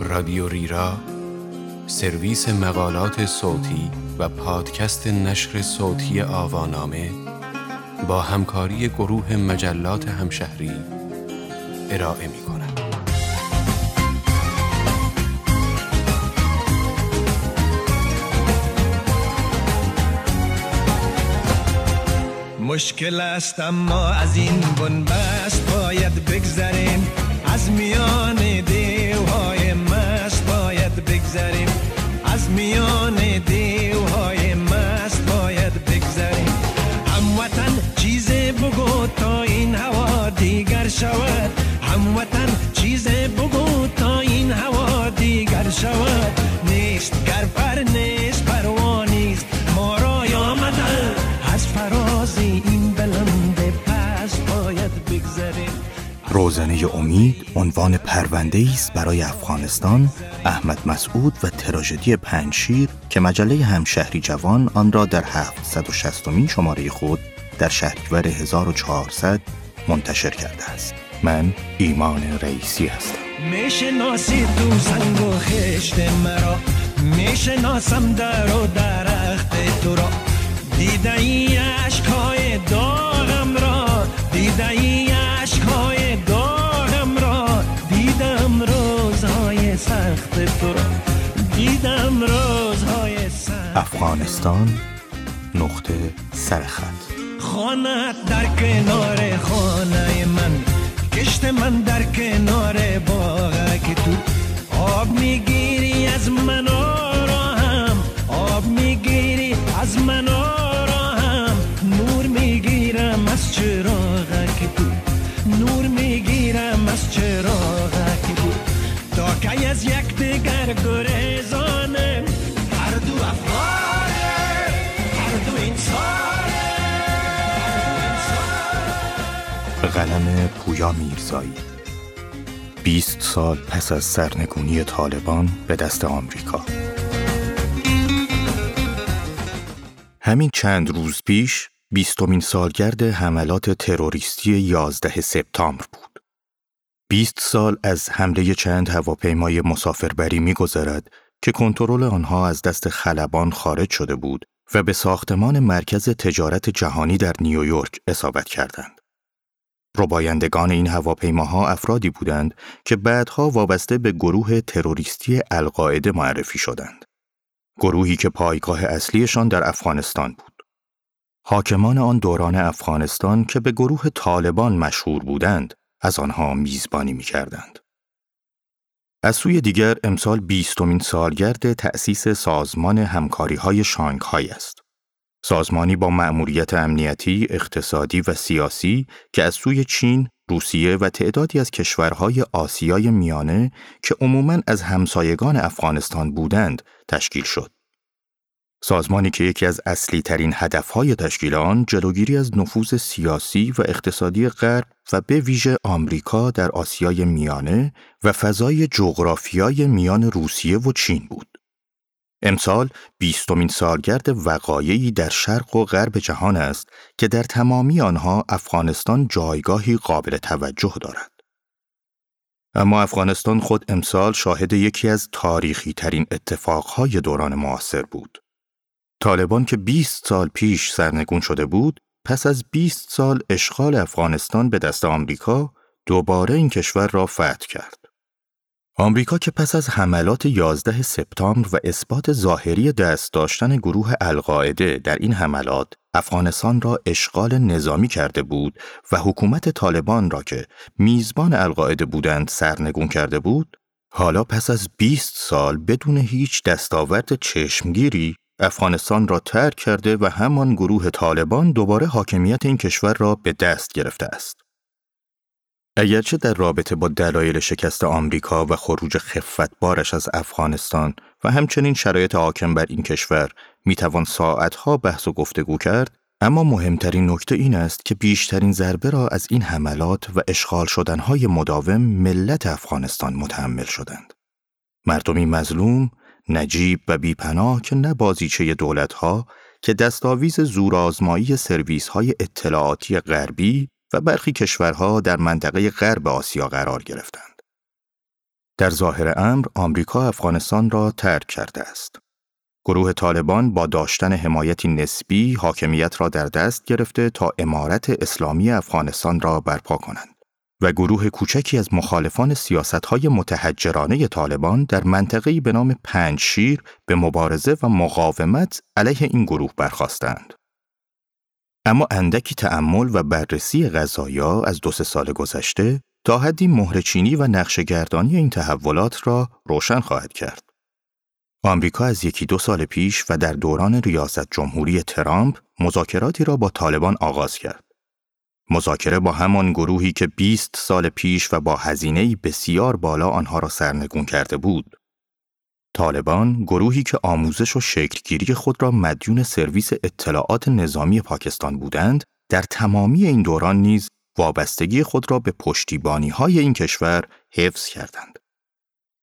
رادیو ریرا سرویس مقالات صوتی و پادکست نشر صوتی آوانامه با همکاری گروه مجلات همشهری ارائه می کند. مشکل است اما از این بنبست باید بگذریم از میان دیوهای بگذریم از میان دیوهای روزنه امید عنوان پرونده است برای افغانستان احمد مسعود و تراژدی پنجشیر که مجله همشهری جوان آن را در 760 مین شماره خود در شهریور 1400 منتشر کرده است. من ایمان رئیسی هستم. می‌شناسی تو سنگ و خشت مرا می‌شناسم در و درخت تو را. دیده ای عشقهای داغم را دیده ای تو را دیدم روزهای سخت افغانستان نقطه سرخط خانت در کنار خانه من کشت من در کنار باغ تو قلم پویا میرزایی 20 سال پس از سرنگونی طالبان به دست آمریکا همین چند روز پیش بیستمین سالگرد حملات تروریستی 11 سپتامبر بود. 20 سال از حمله چند هواپیمای مسافربری می‌گذرد که کنترل آنها از دست خلبان خارج شده بود و به ساختمان مرکز تجارت جهانی در نیویورک اصابت کردند. ربایندگان این هواپیماها افرادی بودند که بعدها وابسته به گروه تروریستی القاعده معرفی شدند. گروهی که پایگاه اصلیشان در افغانستان بود. حاکمان آن دوران افغانستان که به گروه طالبان مشهور بودند، از آنها میزبانی می کردند. از سوی دیگر امسال بیستمین سالگرد تأسیس سازمان همکاری های شانگهای است. سازمانی با مأموریت امنیتی، اقتصادی و سیاسی که از سوی چین، روسیه و تعدادی از کشورهای آسیای میانه که عموماً از همسایگان افغانستان بودند تشکیل شد. سازمانی که یکی از اصلی ترین هدفهای تشکیل آن جلوگیری از نفوذ سیاسی و اقتصادی غرب و به ویژه آمریکا در آسیای میانه و فضای جغرافیای میان روسیه و چین بود. امسال بیستمین سالگرد وقایعی در شرق و غرب جهان است که در تمامی آنها افغانستان جایگاهی قابل توجه دارد. اما افغانستان خود امسال شاهد یکی از تاریخی ترین اتفاقهای دوران معاصر بود. طالبان که 20 سال پیش سرنگون شده بود، پس از 20 سال اشغال افغانستان به دست آمریکا، دوباره این کشور را فتح کرد. آمریکا که پس از حملات 11 سپتامبر و اثبات ظاهری دست داشتن گروه القاعده در این حملات افغانستان را اشغال نظامی کرده بود و حکومت طالبان را که میزبان القاعده بودند سرنگون کرده بود حالا پس از 20 سال بدون هیچ دستاورد چشمگیری افغانستان را ترک کرده و همان گروه طالبان دوباره حاکمیت این کشور را به دست گرفته است. اگرچه در رابطه با دلایل شکست آمریکا و خروج خفتبارش از افغانستان و همچنین شرایط حاکم بر این کشور می‌توان ساعتها بحث و گفتگو کرد، اما مهمترین نکته این است که بیشترین ضربه را از این حملات و اشغال شدنهای مداوم ملت افغانستان متحمل شدند. مردمی مظلوم، نجیب و بیپناه که نه بازیچه دولتها که دستاویز زورآزمایی سرویس‌های اطلاعاتی غربی و برخی کشورها در منطقه غرب آسیا قرار گرفتند. در ظاهر امر آمریکا افغانستان را ترک کرده است. گروه طالبان با داشتن حمایتی نسبی حاکمیت را در دست گرفته تا امارت اسلامی افغانستان را برپا کنند و گروه کوچکی از مخالفان سیاستهای متحجرانه طالبان در منطقه‌ای به نام پنج شیر به مبارزه و مقاومت علیه این گروه برخواستند. اما اندکی تأمل و بررسی غذایا از دو سه سال گذشته تا حدی مهرچینی و نقشگردانی این تحولات را روشن خواهد کرد. آمریکا از یکی دو سال پیش و در دوران ریاست جمهوری ترامپ مذاکراتی را با طالبان آغاز کرد. مذاکره با همان گروهی که 20 سال پیش و با هزینه بسیار بالا آنها را سرنگون کرده بود. طالبان گروهی که آموزش و شکلگیری خود را مدیون سرویس اطلاعات نظامی پاکستان بودند، در تمامی این دوران نیز وابستگی خود را به پشتیبانی های این کشور حفظ کردند.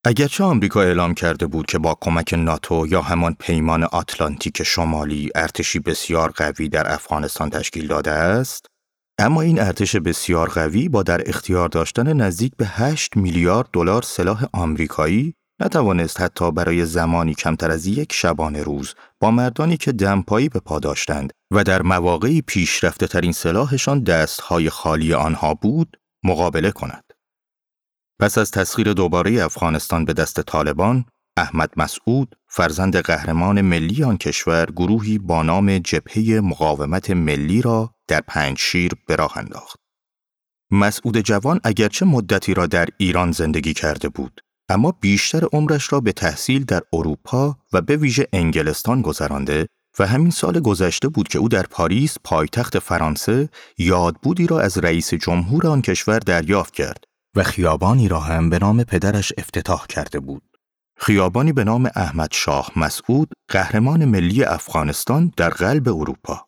اگرچه آمریکا اعلام کرده بود که با کمک ناتو یا همان پیمان آتلانتیک شمالی ارتشی بسیار قوی در افغانستان تشکیل داده است، اما این ارتش بسیار قوی با در اختیار داشتن نزدیک به 8 میلیارد دلار سلاح آمریکایی نتوانست حتی برای زمانی کمتر از یک شبانه روز با مردانی که دمپایی به پا داشتند و در مواقعی پیشرفته ترین سلاحشان دستهای خالی آنها بود مقابله کند. پس از تسخیر دوباره افغانستان به دست طالبان، احمد مسعود فرزند قهرمان ملی آن کشور گروهی با نام جبهه مقاومت ملی را در پنج شیر راه انداخت. مسعود جوان اگرچه مدتی را در ایران زندگی کرده بود اما بیشتر عمرش را به تحصیل در اروپا و به ویژه انگلستان گذرانده و همین سال گذشته بود که او در پاریس پایتخت فرانسه یادبودی را از رئیس جمهور آن کشور دریافت کرد و خیابانی را هم به نام پدرش افتتاح کرده بود. خیابانی به نام احمد شاه مسعود قهرمان ملی افغانستان در قلب اروپا.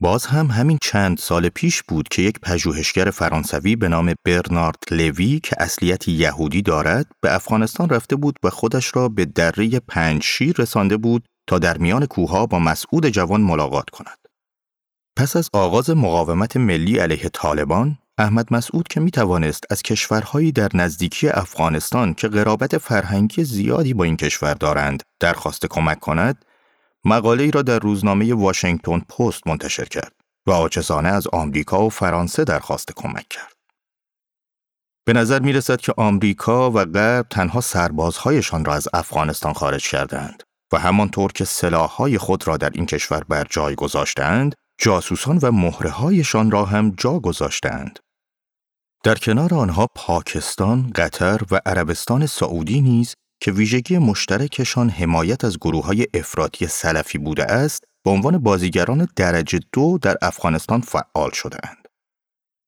باز هم همین چند سال پیش بود که یک پژوهشگر فرانسوی به نام برنارد لوی که اصلیت یهودی دارد به افغانستان رفته بود و خودش را به دره پنج شیر رسانده بود تا در میان کوها با مسعود جوان ملاقات کند. پس از آغاز مقاومت ملی علیه طالبان، احمد مسعود که می توانست از کشورهایی در نزدیکی افغانستان که قرابت فرهنگی زیادی با این کشور دارند درخواست کمک کند، مقاله ای را در روزنامه واشنگتن پست منتشر کرد و عاجزانه از آمریکا و فرانسه درخواست کمک کرد. به نظر می رسد که آمریکا و غرب تنها سربازهایشان را از افغانستان خارج کردند و همانطور که سلاحهای خود را در این کشور بر جای گذاشتند، جاسوسان و مهرهایشان را هم جا گذاشتند. در کنار آنها پاکستان، قطر و عربستان سعودی نیز که ویژگی مشترکشان حمایت از گروه های افراطی سلفی بوده است، به عنوان بازیگران درجه دو در افغانستان فعال شدهاند.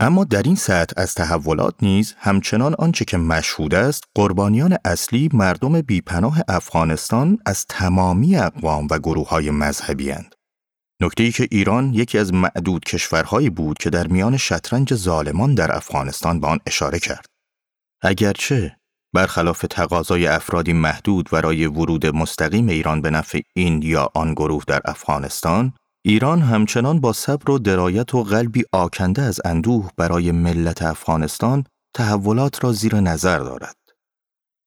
اما در این سطح از تحولات نیز همچنان آنچه که مشهود است قربانیان اصلی مردم بیپناه افغانستان از تمامی اقوام و گروه های مذهبی هند. نکته ای که ایران یکی از معدود کشورهایی بود که در میان شطرنج ظالمان در افغانستان به آن اشاره کرد. اگرچه برخلاف تقاضای افرادی محدود برای ورود مستقیم ایران به نفع این یا آن گروه در افغانستان، ایران همچنان با صبر و درایت و قلبی آکنده از اندوه برای ملت افغانستان تحولات را زیر نظر دارد.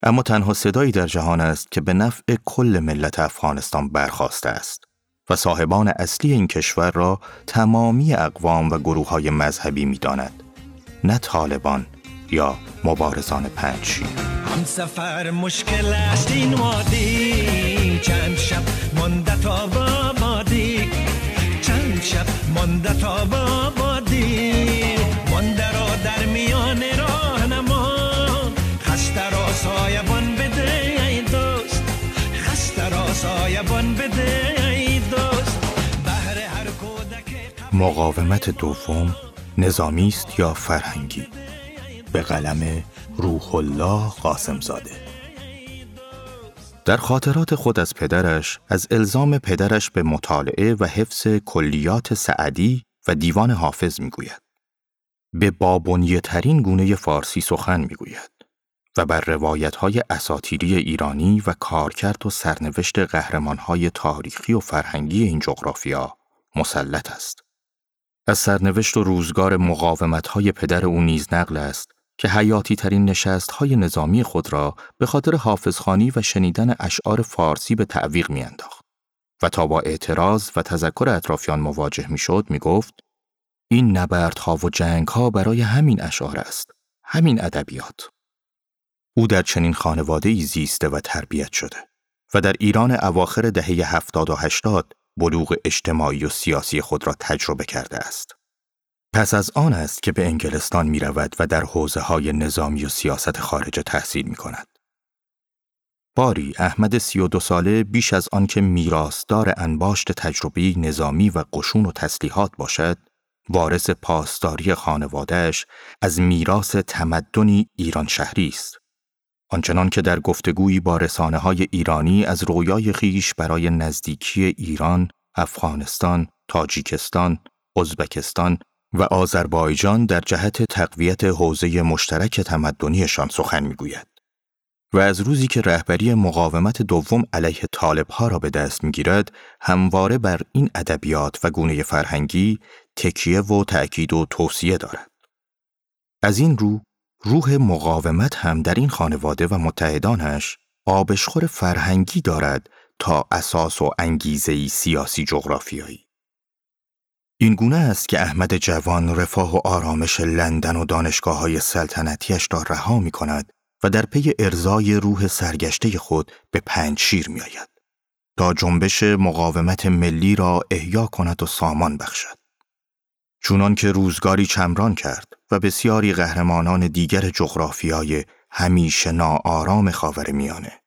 اما تنها صدایی در جهان است که به نفع کل ملت افغانستان برخواسته است و صاحبان اصلی این کشور را تمامی اقوام و گروه های مذهبی می داند. نه طالبان یا مبارزان پنج هم سفر مشکل است این وادی. چند شب مانده تا بادی. چند شب مانده تا بادی. مانده را در میان راه نما خسته را سایبان بده ای دوست. خسته را سایبان بده ای دوست. بهر هر کودک مقاومت دوم نظامی است یا فرهنگی؟ به قلم روح الله قاسم زاده در خاطرات خود از پدرش از الزام پدرش به مطالعه و حفظ کلیات سعدی و دیوان حافظ می‌گوید. به بابونیه ترین گونه فارسی سخن می‌گوید و بر روایت های اساتیری ایرانی و کارکرد و سرنوشت قهرمان های تاریخی و فرهنگی این جغرافیا مسلط است. از سرنوشت و روزگار مقاومت های پدر او نیز نقل است که حیاتی ترین نشست های نظامی خود را به خاطر حافظخانی و شنیدن اشعار فارسی به تعویق میانداخت و تا با اعتراض و تذکر اطرافیان مواجه می‌شد می‌گفت این نبردها و جنگها برای همین اشعار است همین ادبیات او در چنین خانواده ای زیسته و تربیت شده و در ایران اواخر دهه هفتاد و هشتاد بلوغ اجتماعی و سیاسی خود را تجربه کرده است. پس از آن است که به انگلستان می رود و در حوزه های نظامی و سیاست خارجه تحصیل می کند. باری احمد سی و دو ساله بیش از آن که میراثدار انباشت تجربی نظامی و قشون و تسلیحات باشد، وارث پاسداری خانوادهش از میراث تمدنی ایران شهری است. آنچنان که در گفتگویی با رسانه های ایرانی از رویای خیش برای نزدیکی ایران، افغانستان، تاجیکستان، ازبکستان و آذربایجان در جهت تقویت حوزه مشترک تمدنیشان سخن می‌گوید. و از روزی که رهبری مقاومت دوم علیه طالبها را به دست می‌گیرد همواره بر این ادبیات و گونه فرهنگی تکیه و تأکید و توصیه دارد. از این رو روح مقاومت هم در این خانواده و متحدانش آبشخور فرهنگی دارد تا اساس و انگیزه سیاسی جغرافیایی. این گونه است که احمد جوان رفاه و آرامش لندن و دانشگاه های سلطنتیش را رها می کند و در پی ارزای روح سرگشته خود به پنج شیر می آید تا جنبش مقاومت ملی را احیا کند و سامان بخشد. چونان که روزگاری چمران کرد و بسیاری قهرمانان دیگر جغرافیای همیشه ناآرام خاور میانه.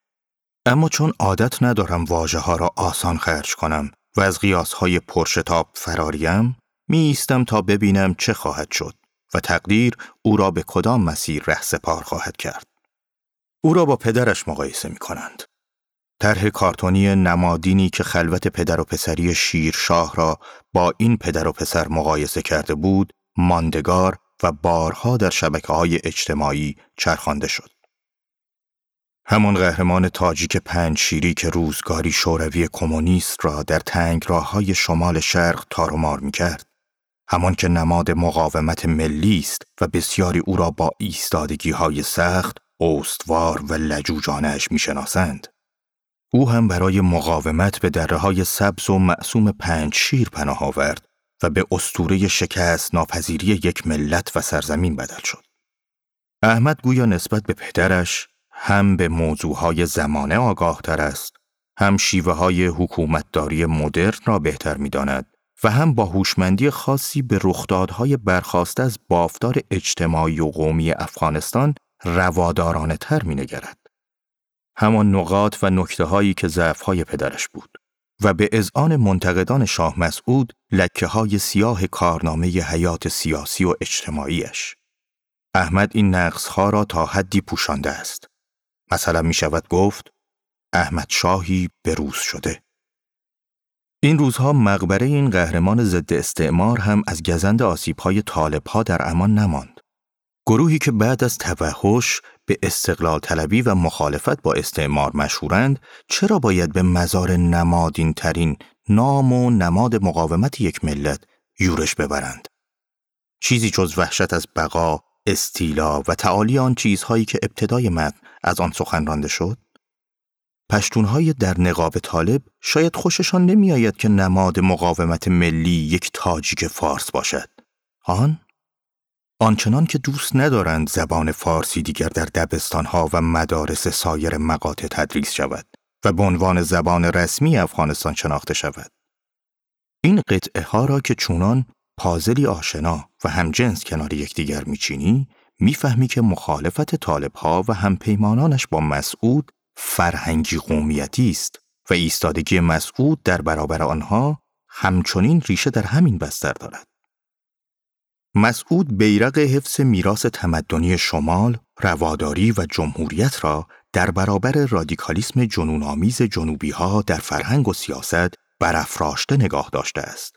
اما چون عادت ندارم واجه ها را آسان خرج کنم و از قیاس های پرشتاب فراریم، می ایستم تا ببینم چه خواهد شد و تقدیر او را به کدام مسیر ره سپار خواهد کرد. او را با پدرش مقایسه می کنند. طرح کارتونی نمادینی که خلوت پدر و پسری شیرشاه را با این پدر و پسر مقایسه کرده بود، ماندگار و بارها در شبکه های اجتماعی چرخانده شد. همان قهرمان تاجیک پنج شیری که روزگاری شوروی کمونیست را در تنگ راه های شمال شرق تارومار می کرد. همان که نماد مقاومت ملی است و بسیاری او را با ایستادگی های سخت، استوار و لجوجانش می شناسند. او هم برای مقاومت به دره های سبز و معصوم پنج شیر پناه آورد و به استوره شکست ناپذیری یک ملت و سرزمین بدل شد. احمد گویا نسبت به پدرش هم به موضوعهای زمانه آگاه تر است، هم شیوه های حکومتداری مدرن را بهتر می داند و هم با هوشمندی خاصی به رخدادهای برخواسته از بافتار اجتماعی و قومی افغانستان روادارانه تر می نگرد. همان نقاط و نکته هایی که ضعف های پدرش بود و به اذعان منتقدان شاه مسعود لکه های سیاه کارنامه حیات سیاسی و اجتماعیش. احمد این نقص ها را تا حدی پوشانده است. مثلا می شود گفت احمد شاهی بروز شده. این روزها مقبره این قهرمان ضد استعمار هم از گزند های طالب ها در امان نماند. گروهی که بعد از توحش به استقلال طلبی و مخالفت با استعمار مشهورند چرا باید به مزار نمادین ترین نام و نماد مقاومت یک ملت یورش ببرند چیزی جز وحشت از بقا استیلا و تعالی آن چیزهایی که ابتدای متن از آن سخن رانده شد؟ پشتونهای در نقاب طالب شاید خوششان نمیآید که نماد مقاومت ملی یک تاجیک فارس باشد. آن؟ آنچنان که دوست ندارند زبان فارسی دیگر در دبستانها و مدارس سایر مقاطع تدریس شود و به عنوان زبان رسمی افغانستان شناخته شود. این قطعه ها را که چونان پازلی آشنا و همجنس کنار یکدیگر میچینی می‌فهمی که مخالفت طالب ها و همپیمانانش با مسعود فرهنگی قومیتی است و ایستادگی مسعود در برابر آنها همچنین ریشه در همین بستر دارد. مسعود بیرق حفظ میراث تمدنی شمال، رواداری و جمهوریت را در برابر رادیکالیسم جنونآمیز جنوبی ها در فرهنگ و سیاست برافراشته نگاه داشته است.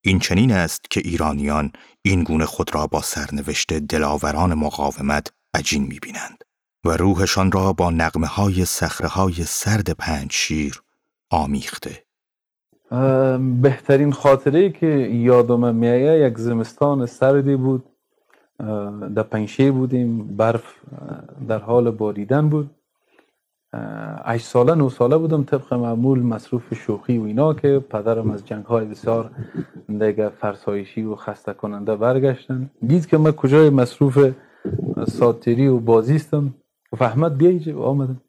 این چنین است که ایرانیان این گونه خود را با سرنوشت دلاوران مقاومت عجین می بینند و روحشان را با نقمه های سخره های سرد پنج شیر آمیخته. بهترین خاطره که یادم میایه یک زمستان سردی بود. در پنشه بودیم. برف در حال باریدن بود. 8 ساله 9 ساله بودم طبق معمول مصروف شوخی و اینا که پدرم از جنگ های بسیار دیگه فرسایشی و خسته کننده برگشتن. دید که من کجای مصروف ساتری و بازیستم و فهمت بیایی آمدم.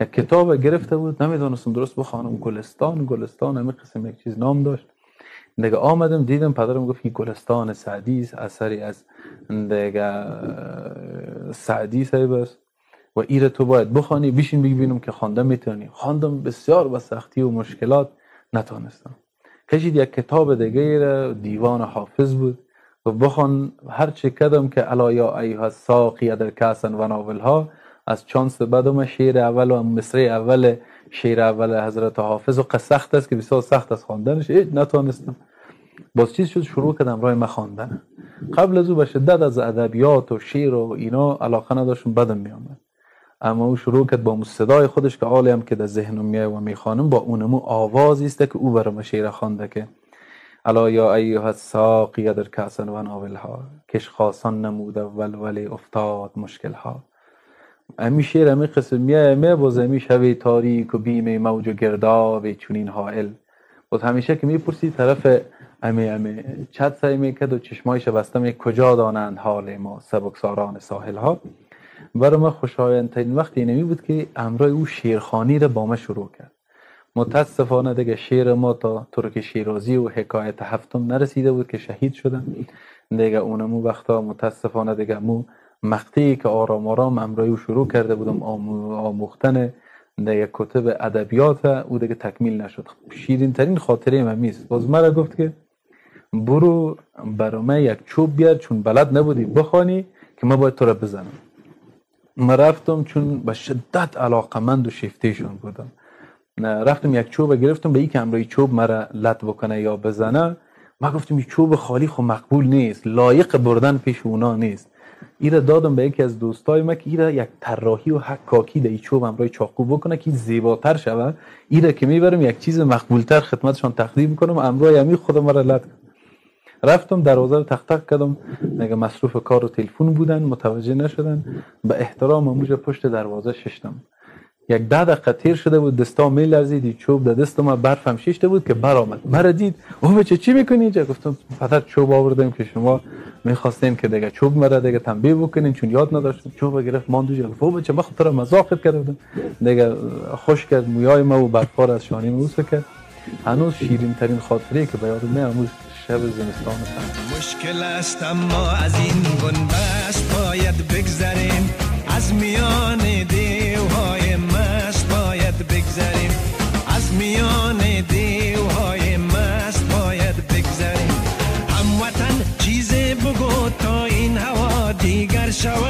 یک کتاب گرفته بود. نمی‌دانستم درست بخوانم گلستان. گلستان همین قسم یک چیز نام داشت. دیگه آمدم دیدم پدرم گفت این گلستان سعدی است. اثری از دیگه سعدی صاحب است. و ایره تو باید بخوانی. بیشین ببینم که خوانده می‌تونی. خواندم بسیار با سختی و مشکلات نتونستم. کشید یک کتاب دیگه دیوان حافظ بود. و بخوان هر چه کدم که علا یا ایها ساقی در کسن و ناول ها از چانس بدم شعر اول و مصره اول شعر اول حضرت حافظ. و سخت است که بسیار سخت است خواندنش. نتونستم. باز چیز شد؟ شروع کردم رای مخواندن قبل از او به شدت از ادبیات و شعر و اینا علاقه نداشتم بدم میامد اما او شروع کرد با صدای خودش که آلی هم که در ذهنم میای و می‌خوانم با اونمو آوازی است که او برام شعر خوانده که الا یا ایها الساقی در کاسن و ناول ها کش خاصان نمود اول ولی افتاد مشکل ها امی شعر امی قسم میای می باز امی شوی تاریک و بیم موج و گرداب چونین حائل. بود همیشه که می‌پرسی طرف امی امی چت سعی می‌کرد و چشمایش بسته کجا دانند حال ما سبکساران ساحل ها برای من خوشایندترین وقت اینمی بود که امرای او شیرخانی را با ما شروع کرد. متاسفانه دیگه شیر ما تا ترک شیرازی و حکایت هفتم نرسیده بود که شهید شدن دیگه اونمو وقتا متاسفانه دیگه مو مقطعی که آرام آرام امرای او شروع کرده بودم آموختن دیگه کتب ادبیات او دیگه تکمیل نشد. شیرین ترین خاطره ممیز باز مرا گفت که برو برای یک چوب بیار چون بلد نبودی. بخوانی که ما باید تو را بزنم. ما رفتم چون به شدت علاقمند و شیفتیشون بودم. رفتم یک چوب گرفتم به این که امروی چوب مرا لط بکنه یا بزنه. ما گفتم این چوب خالی خو مقبول نیست لایق بردن پیش اونا نیست. ایره دادم به یکی از دوستای ما که ایره یک طراحی و حکاکی در این چوب امروی چاقو بکنه که زیباتر شوه ایره که می‌برم یک چیز مقبولتر خدمتشان تقدیم کنم. امروی همی خودم مرا لط رفتم دروازه رو تق تق کردم. نگه مصروف کار و تلفن بودن؟ متوجه نشدن. به احترام موجه پشت دروازه ششتم. یک ده دقیقه تیر شده بود دستا می لرزید چوب در دست ما برفم شیشته بود که برآمد. مرا دید. او بچه چی می‌کنی اینجا؟ گفتم فقط چوب آوردیم که شما می‌خواستین که دیگه چوب مرا دیگه تنبیه بکنین چون یاد نداشتم. چوب گرفت مان دو گفت او بچه من خاطر مزاق کرده بودم. دیگه خوش کرد مویای ما و برفار از شانی موس کرد هنوز شیرین ترین خاطره که به میاد شب زمستان مشکل است اما از این بنبست باید بگذریم. از میان دیوهای مست باید بگذریم. از میان دیوهای مست باید بگذریم. هموطن چیز بگو تا این هوا دیگر شود.